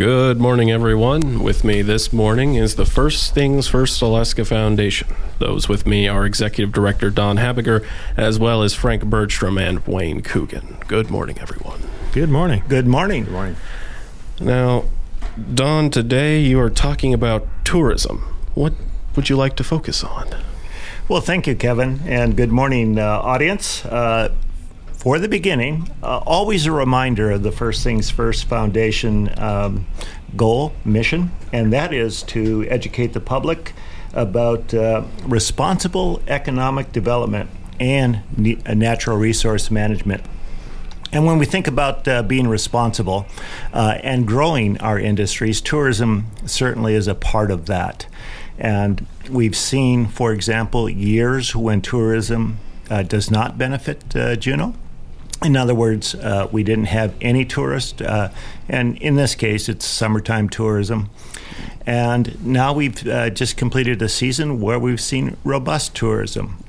Good morning, everyone. With me this morning is the First Things First Alaska Foundation. Those with me are Executive Director Don Habeger, as well as Frank Bergstrom and Wayne Coogan. Good morning, everyone. Good morning. Good morning. Good morning. Now, Don, today you are talking about tourism. What would you like to focus on? Well, thank you, Kevin, and good morning, uh, audience. Uh, for the beginning, uh, always a reminder of the First Things First Foundation um, goal, mission, and that is to educate the public about uh, responsible economic development and uh, natural resource management. And when we think about uh, being responsible uh, and growing our industries, tourism certainly is a part of that. And we've seen, for example, years when tourism uh, does not benefit uh, Juneau. In other words, uh, we didn't have any tourists, uh, and in this case, it's summertime tourism. And now we've uh, just completed a season where we've seen robust tourism.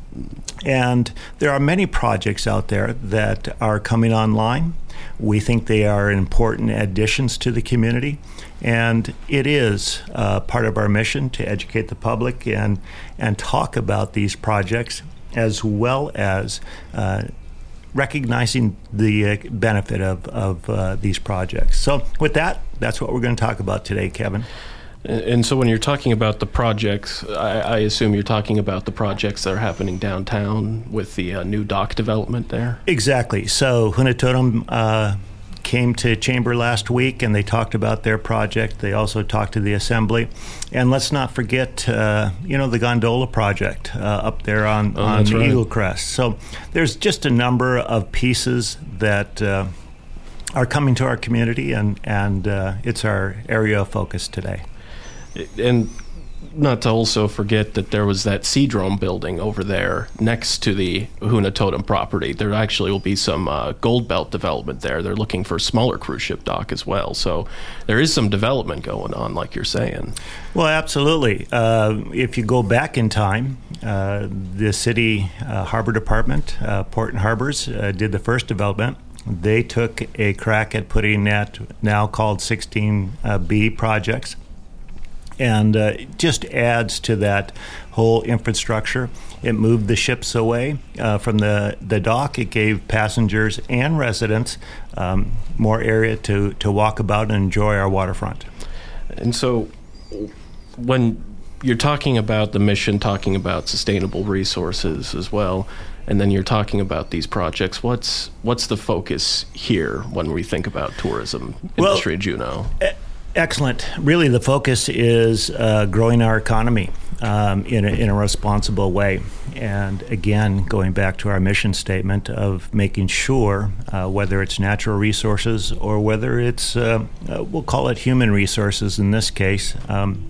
And there are many projects out there that are coming online. We think they are important additions to the community. And it is uh, part of our mission to educate the public and, and talk about these projects as well as uh, recognizing the uh, benefit of, of uh, these projects. So, with that, that's what we're going to talk about today, Kevin. And so, when you're talking about the projects, I, I assume you're talking about the projects that are happening downtown with the uh, new dock development there? Exactly. So, Huna Totem uh, came to Chamber last week and they talked about their project. They also talked to the Assembly. And let's not forget, uh, you know, the gondola project uh, up there on, Oh, on right. Eagle Crest. So there's just a number of pieces that uh, are coming to our community, and, and uh, it's our area of focus today. And not to also forget that there was that Seadrome building over there next to the Huna Totem property. There actually will be some uh, Goldbelt development there. They're looking for a smaller cruise ship dock as well. So there is some development going on, like you're saying. Well, absolutely. Uh, if you go back in time, uh, the city uh, harbor department, uh, Port and Harbors, uh, did the first development. They took a crack at putting that now called 16B projects, and uh, it just adds to that whole infrastructure. It moved the ships away uh, from the, the dock. It gave passengers and residents um, more area to, to walk about and enjoy our waterfront. And so when you're talking about the mission, talking about sustainable resources as well, and then you're talking about these projects, what's what's the focus here when we think about tourism Well- industry in Juneau? Excellent. Really, the focus is uh, growing our economy um, in, a, in a responsible way. And again, going back to our mission statement of making sure, uh, whether it's natural resources or whether it's, uh, uh, we'll call it human resources in this case, um,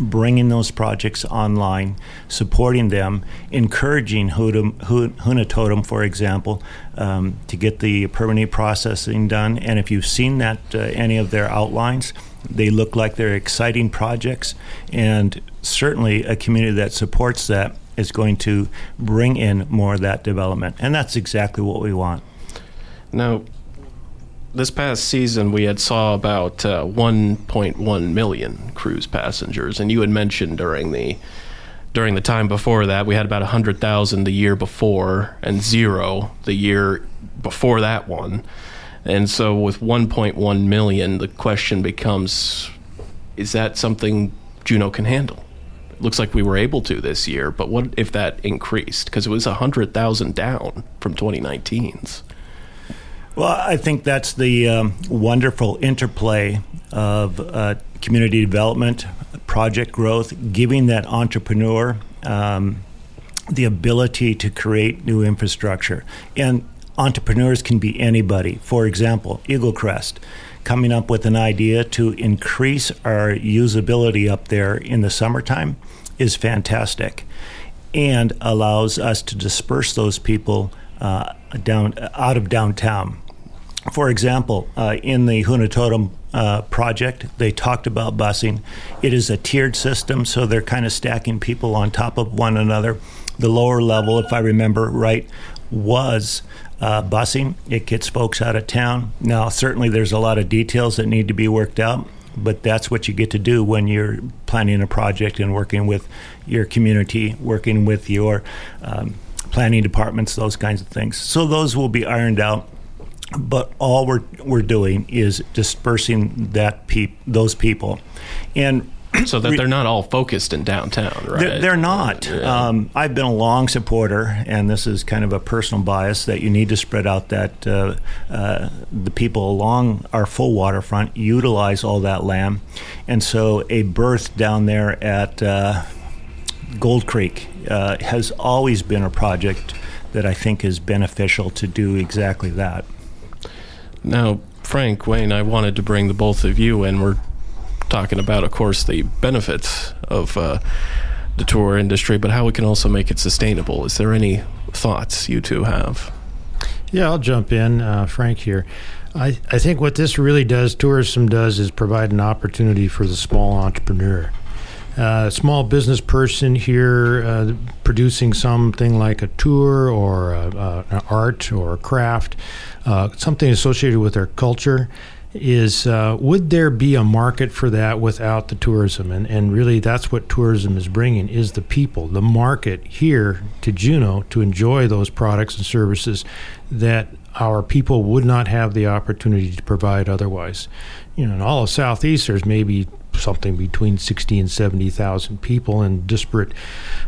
bringing those projects online, supporting them, encouraging Hudum- Hu- Huna Totem, for example, um, to get the permitting processing done. And if you've seen that, uh, any of their outlines, they look like they're exciting projects, and certainly a community that supports that is going to bring in more of that development. And that's exactly what we want. Now, this past season, we had saw about uh, 1.1 million cruise passengers, and you had mentioned during the during the time before that we had about 100,000 the year before and zero the year before that one. And so, with 1.1 million, the question becomes: Is that something Juneau can handle? It looks like we were able to this year, but what if that increased? Because it was 100,000 down from 2019's. Well, I think that's the um, wonderful interplay of uh, community development, project growth, giving that entrepreneur um, the ability to create new infrastructure. And entrepreneurs can be anybody. For example, Eagle Crest coming up with an idea to increase our usability up there in the summertime is fantastic and allows us to disperse those people uh, down out of downtown. For example, uh, in the Huna Totem uh, project, they talked about busing. It is a tiered system, so they're kind of stacking people on top of one another. The lower level, if I remember right, was uh, busing. It gets folks out of town. Now, certainly, there's a lot of details that need to be worked out, but that's what you get to do when you're planning a project and working with your community, working with your um, planning departments, those kinds of things. So those will be ironed out. But all we're, we're doing is dispersing that peop- those people. And so that they're not all focused in downtown, right? They're, they're not. Yeah. Um, I've been a long supporter, and this is kind of a personal bias that you need to spread out that uh, uh, the people along our full waterfront utilize all that land, and so a berth down there at uh, Gold Creek uh, has always been a project that I think is beneficial to do exactly that. Now, Frank Wayne, I wanted to bring the both of you in. We're talking about, of course, the benefits of uh, the tour industry, but how we can also make it sustainable. Is there any thoughts you two have? Yeah, I'll jump in, uh, Frank here. I, I think what this really does, tourism does, is provide an opportunity for the small entrepreneur. Uh, small business person here uh, producing something like a tour or a, a, an art or a craft, uh, something associated with their culture is uh, would there be a market for that without the tourism? And, and really that's what tourism is bringing is the people the market here to juneau to enjoy those products and services that our people would not have the opportunity to provide otherwise. You know in all of southeast there's maybe something between 60 and 70,000 people in disparate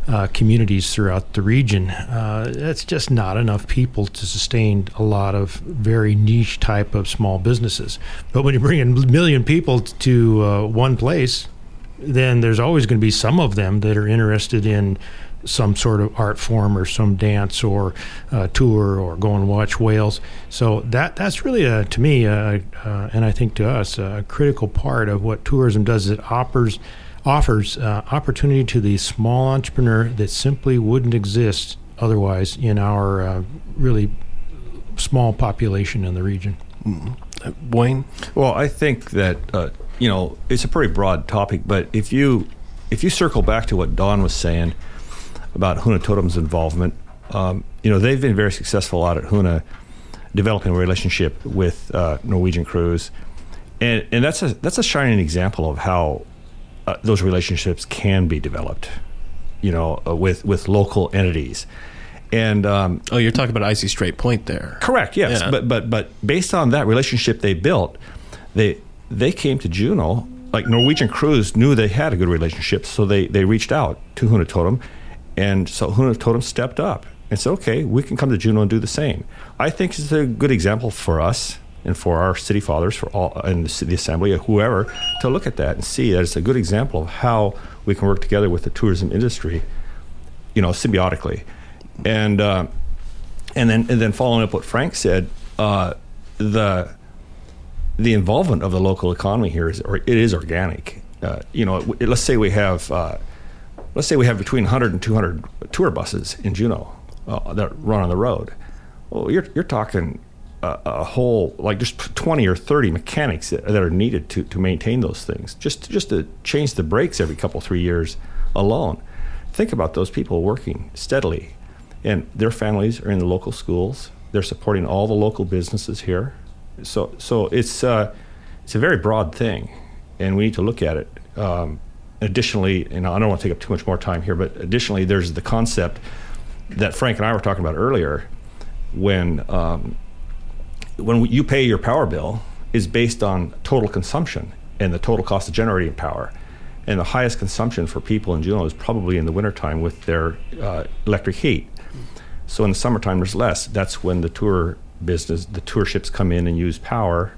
uh, communities throughout the region. Uh, that's just not enough people to sustain a lot of very niche type of small businesses. But when you bring a million people to uh, one place, then there's always going to be some of them that are interested in some sort of art form or some dance or uh, tour or go and watch whales. So that that's really a, to me, a, uh, and I think to us, a critical part of what tourism does. Is it offers offers uh, opportunity to the small entrepreneur that simply wouldn't exist otherwise in our uh, really small population in the region. Mm-hmm. Wayne, well, I think that uh, you know it's a pretty broad topic, but if you if you circle back to what Don was saying about Huna Totem's involvement. Um, you know, they've been very successful out at Huna developing a relationship with uh, Norwegian Cruise, and and that's a that's a shining example of how uh, those relationships can be developed. You know, uh, with with local entities. And um, oh, you're talking about Icy Strait Point there. Correct. Yes, yeah. but but but based on that relationship they built, they they came to Juneau. Like Norwegian Cruise knew they had a good relationship, so they they reached out to Huna Totem and so Huna Totem stepped up and said, okay, we can come to Juneau and do the same. I think it's a good example for us and for our city fathers, for all and the city assembly, or whoever, to look at that and see that it's a good example of how we can work together with the tourism industry, you know, symbiotically. And uh, and then and then following up what Frank said, uh, the the involvement of the local economy here is or it is organic. Uh, you know, let's say we have uh, let's say we have between 100 and 200 tour buses in Juneau uh, that run on the road. Well, you're, you're talking a, a, whole, like just 20 or 30 mechanics that, that, are needed to, to maintain those things, just, just to change the brakes every couple, three years alone. Think about those people working steadily, and their families are in the local schools. They're supporting all the local businesses here. So, so it's, uh, it's a very broad thing, and we need to look at it. Um, additionally, and I don't want to take up too much more time here, but additionally, there's the concept that Frank and I were talking about earlier when um, when you pay your power bill is based on total consumption and the total cost of generating power. And the highest consumption for people in Juneau is probably in the wintertime with their uh, electric heat. So in the summertime, there's less. That's when the tour business, the tour ships come in and use power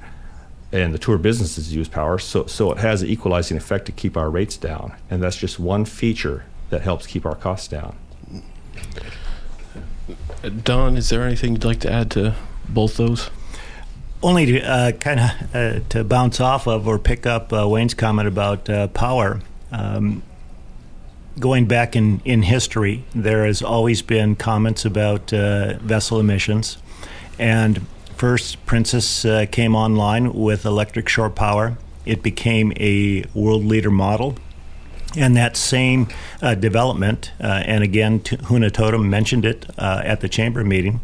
and the tour businesses use power. So, so it has an equalizing effect to keep our rates down. And that's just one feature that helps keep our costs down. Don, is there anything you'd like to add to both those? Only to uh, kind of uh, to bounce off of or pick up uh, Wayne's comment about uh, power. Um, going back in, in history, there has always been comments about uh, vessel emissions. And First, Princess uh, came online with electric shore power. It became a world leader model. And that same uh, development, uh, and again, T- mentioned it uh, at the chamber meeting,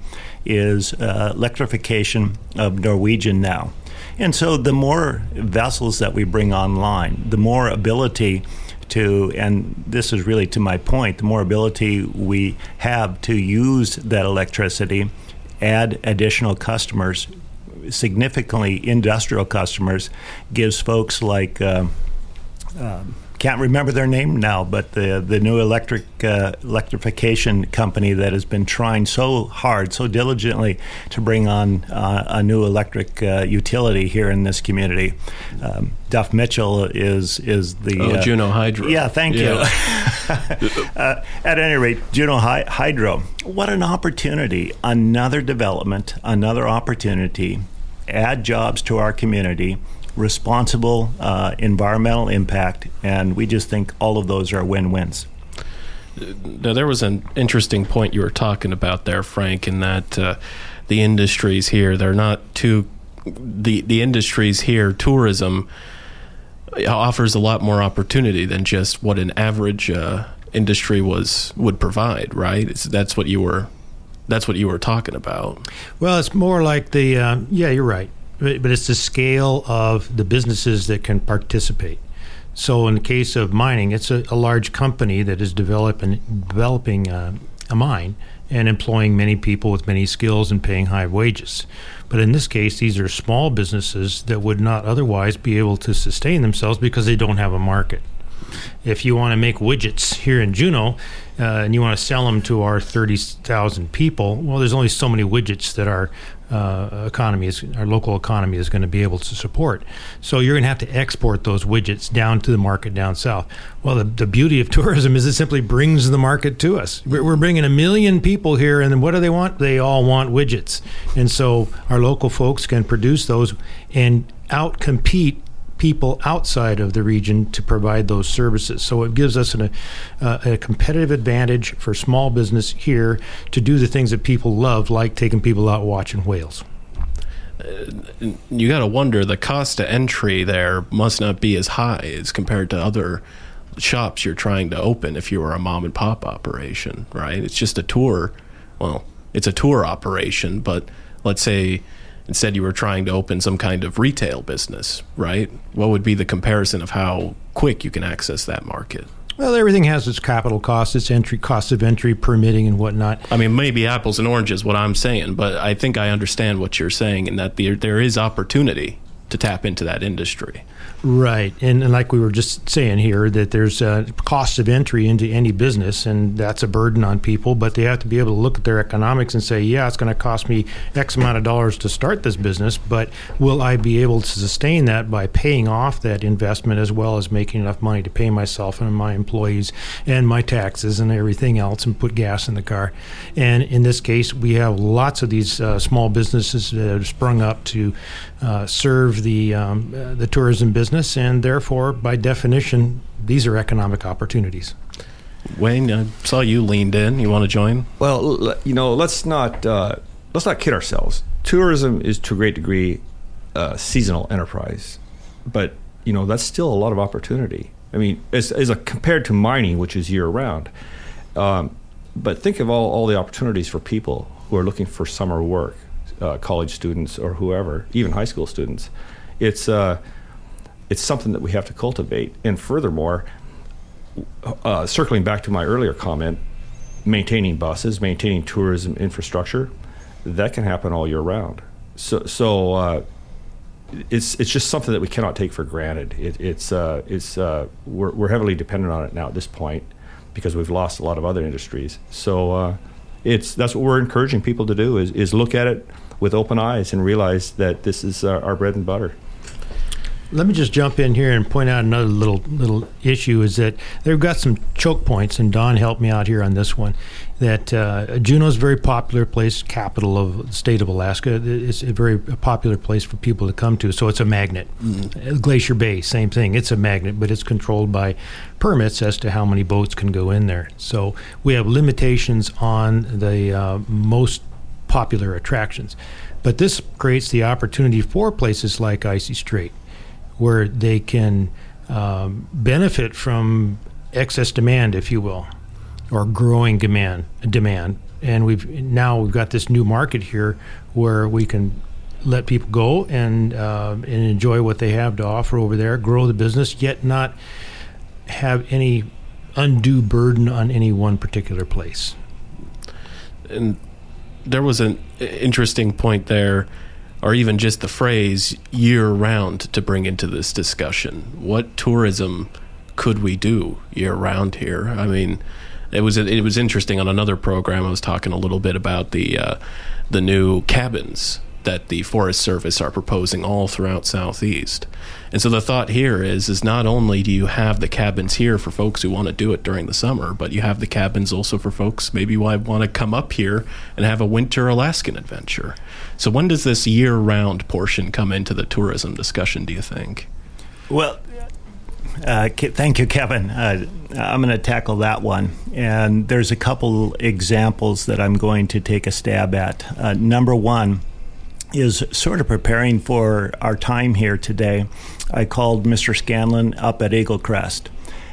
is uh, electrification of Norwegian now. And so the more vessels that we bring online, the more ability to, and this is really to my point, the more ability we have to use that electricity, add additional customers, significantly industrial customers, gives folks like. Uh, um, can't remember their name now, but the the new electric uh, electrification company that has been trying so hard, so diligently to bring on uh, a new electric uh, utility here in this community. Um, Duff Mitchell is is the oh, uh, Juneau Hydro. Yeah, thank yeah. you. Uh, at any rate, Juneau Hi- Hydro. What an opportunity! Another development, another opportunity. Add jobs to our community responsible uh, environmental impact, and we just think all of those are win-wins. Now, there was an interesting point you were talking about there, Frank, in that uh, the industries here they're not too the the industries here tourism offers a lot more opportunity than just what an average uh, industry was would provide right? It's, that's what you were that's what you were talking about. Well it's more like the uh, yeah you're right but it's the scale of the businesses that can participate. So, in the case of mining, it's a, a large company that is developing developing uh, a mine and employing many people with many skills and paying high wages. But in this case, these are small businesses that would not otherwise be able to sustain themselves because they don't have a market. If you want to make widgets here in Juneau uh, and you want to sell them to our 30,000 people, well, there's only so many widgets that our uh, economy is our local economy is going to be able to support. So you're going to have to export those widgets down to the market down south. Well, the, the beauty of tourism is it simply brings the market to us. We're, we're bringing a million people here, and what do they want? They all want widgets, and so our local folks can produce those and outcompete people outside of the region to provide those services. So it gives us an, uh, a competitive advantage for small business here to do the things that people love, like taking people out watching whales. You got to wonder the cost to entry there must not be as high as compared to other shops you're trying to open if you were a mom and pop operation, right? It's just a tour. Well, it's a tour operation, but let's say Instead, you were trying to open some kind of retail business, right? What would be the comparison of how quick you can access that market? Well, everything has its capital costs, its entry costs of entry, permitting, and whatnot. I mean, maybe apples and oranges, what I'm saying, but I think I understand what you're saying, and that there, there is opportunity to tap into that industry. Right, and, and, like we were just saying here, that there's a cost of entry into any business, and that's a burden on people. But they have to be able to look at their economics and say, yeah, it's going to cost me X amount of dollars to start this business, but will I be able to sustain that by paying off that investment as well as making enough money to pay myself and my employees and my taxes and everything else, and put gas in the car? And in this case, we have lots of these uh, small businesses that have sprung up to uh, serve the um, uh, the tourism business business, and therefore, by definition, these are economic opportunities. Wayne, I saw you leaned in. You want to join? Well, you know, let's not uh, let's not kid ourselves. Tourism is to a great degree a seasonal enterprise, but you know that's still a lot of opportunity. I mean, as, as a, compared to mining, which is year round. Um, but think of all, all the opportunities for people who are looking for summer work, uh, college students or whoever, even high school students. It's uh, it's something that we have to cultivate. And furthermore, uh, circling back to my earlier comment, maintaining buses, maintaining tourism infrastructure, that can happen all year round. So, so uh, it's it's just something that we cannot take for granted. It, it's uh, it's uh, we're, we're heavily dependent on it now at this point because we've lost a lot of other industries. So uh, it's that's what we're encouraging people to do is is look at it with open eyes and realize that this is uh, our bread and butter. Let me just jump in here and point out another little little issue is that they've got some choke points, and Don helped me out here on this one. That uh, Juneau is a very popular place, capital of the state of Alaska. It's a very popular place for people to come to, so it's a magnet. Mm-hmm. Glacier Bay, same thing. It's a magnet, but it's controlled by permits as to how many boats can go in there. So we have limitations on the uh, most popular attractions. But this creates the opportunity for places like Icy Strait where they can um, benefit from excess demand, if you will, or growing demand. Demand, and we've now we've got this new market here where we can let people go and uh, and enjoy what they have to offer over there, grow the business, yet not have any undue burden on any one particular place. And there was an interesting point there, or even just the phrase year round to bring into this discussion. What tourism could we do year round here? I mean, it was it was interesting on another program. I was talking a little bit about the uh, the new cabins that the Forest Service are proposing all throughout Southeast. And so the thought here is is not only do you have the cabins here for folks who want to do it during the summer, but you have the cabins also for folks maybe who want to come up here and have a winter Alaskan adventure. So when does this year-round portion come into the tourism discussion, do you think? Well, uh, thank you, Kevin. Uh, I'm going to tackle that one. And there's a couple examples that I'm going to take a stab at. Uh, number one, is sort of preparing for our time here today, I called Mr. Scanlan up at Eagle Crest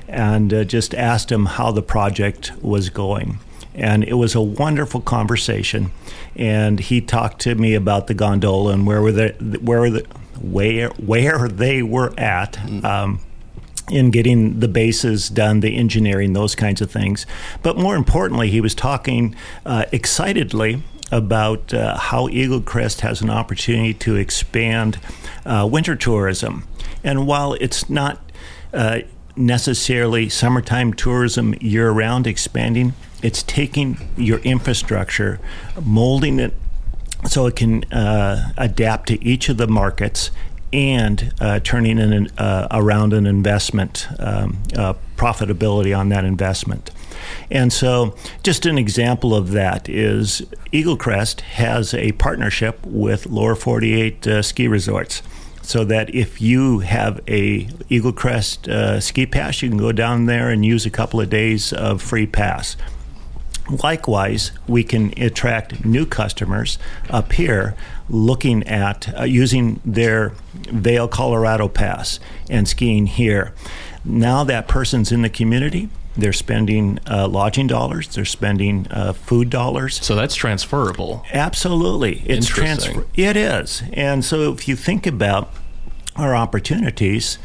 and uh, just asked him how the project was going. And it was a wonderful conversation. And he talked to me about the gondola and where were the, where were the, where where they were at. Um, in getting the bases done, the engineering, those kinds of things. But more importantly, he was talking uh, excitedly about uh, how Eagle Crest has an opportunity to expand uh, winter tourism. And while it's not uh, necessarily summertime tourism year round expanding, it's taking your infrastructure, molding it so it can uh, adapt to each of the markets and uh, turning in uh, around an investment um, uh, profitability on that investment. And so, just an example of that is Eagle Crest has a partnership with Lower 48 uh, ski resorts. So that if you have a Eagle Crest uh, ski pass, you can go down there and use a couple of days of free pass. Likewise, we can attract new customers up here looking at uh, using their Vail, Colorado pass and skiing here. Now that person's in the community, they're spending uh, lodging dollars. They're spending uh, food dollars. So that's transferable. Absolutely, it's transfer. It is, and so if you think about our opportunities,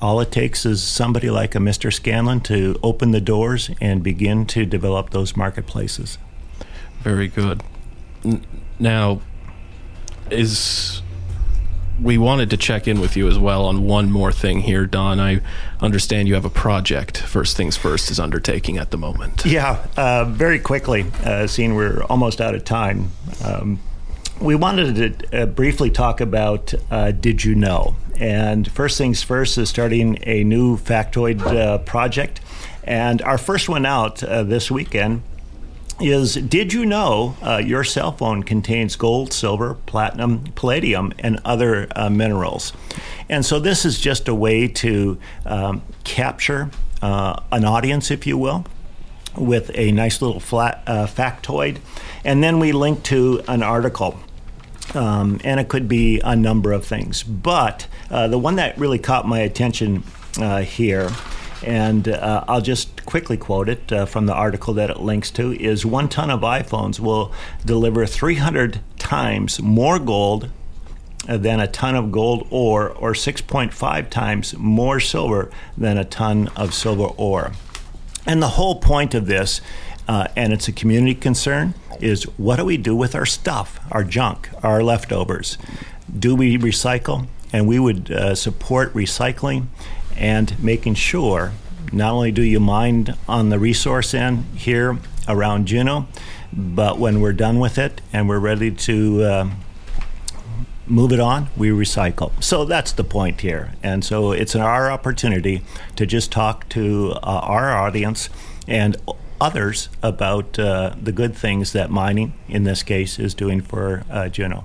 all it takes is somebody like a Mr. Scanlan to open the doors and begin to develop those marketplaces. Very good. Now, is we wanted to check in with you as well on one more thing here, Don. I understand you have a project. First things first is undertaking at the moment. Yeah, uh, very quickly, uh, seeing we're almost out of time. Um, we wanted to uh, briefly talk about uh, Did You Know? And first things first is starting a new factoid uh, project. And our first one out uh, this weekend is Did you know uh, your cell phone contains gold, silver, platinum, palladium, and other uh, minerals? And so this is just a way to um, capture an audience, if you will with a nice little flat uh, factoid. And then we link to an article um, and it could be a number of things. But uh, the one that really caught my attention uh, here, and uh, I'll just quickly quote it uh, from the article that it links to, is one ton of iPhones will deliver 300 times more gold than a ton of gold ore, or 6.5 times more silver than a ton of silver ore. And the whole point of this uh, and it's a community concern, is what do we do with our stuff, our junk, our leftovers? Do we recycle? And we would uh, support recycling and making sure not only do you mine on the resource end here around Juneau, but when we're done with it and we're ready to uh, move it on, we recycle. So that's the point here. And so it's our opportunity to just talk to uh, our audience and others about uh, the good things that mining, in this case, is doing for uh, Juneau.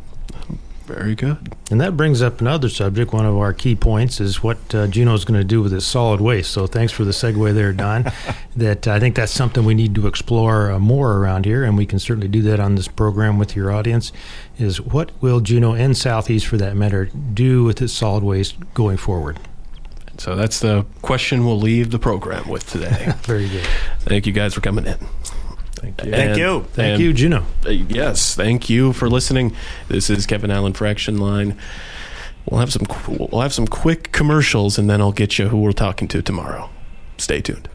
Very good. And that brings up another subject. One of our key points is what uh, is going to do with its solid waste. So thanks for the segue there, Don. that I think that's something we need to explore uh, more around here, and we can certainly do that on this program with your audience. Is what will Juneau and Southeast, for that matter, do with its solid waste going forward? So that's the question we'll leave the program with today. Very good. Thank you guys for coming in. Thank you. Thank And- you. Thank you, Juneau. Uh, yes, thank you for listening. This is Kevin Allen for Action Line. We'll have some we'll have some quick commercials, and then I'll get you who we're talking to tomorrow. Stay tuned.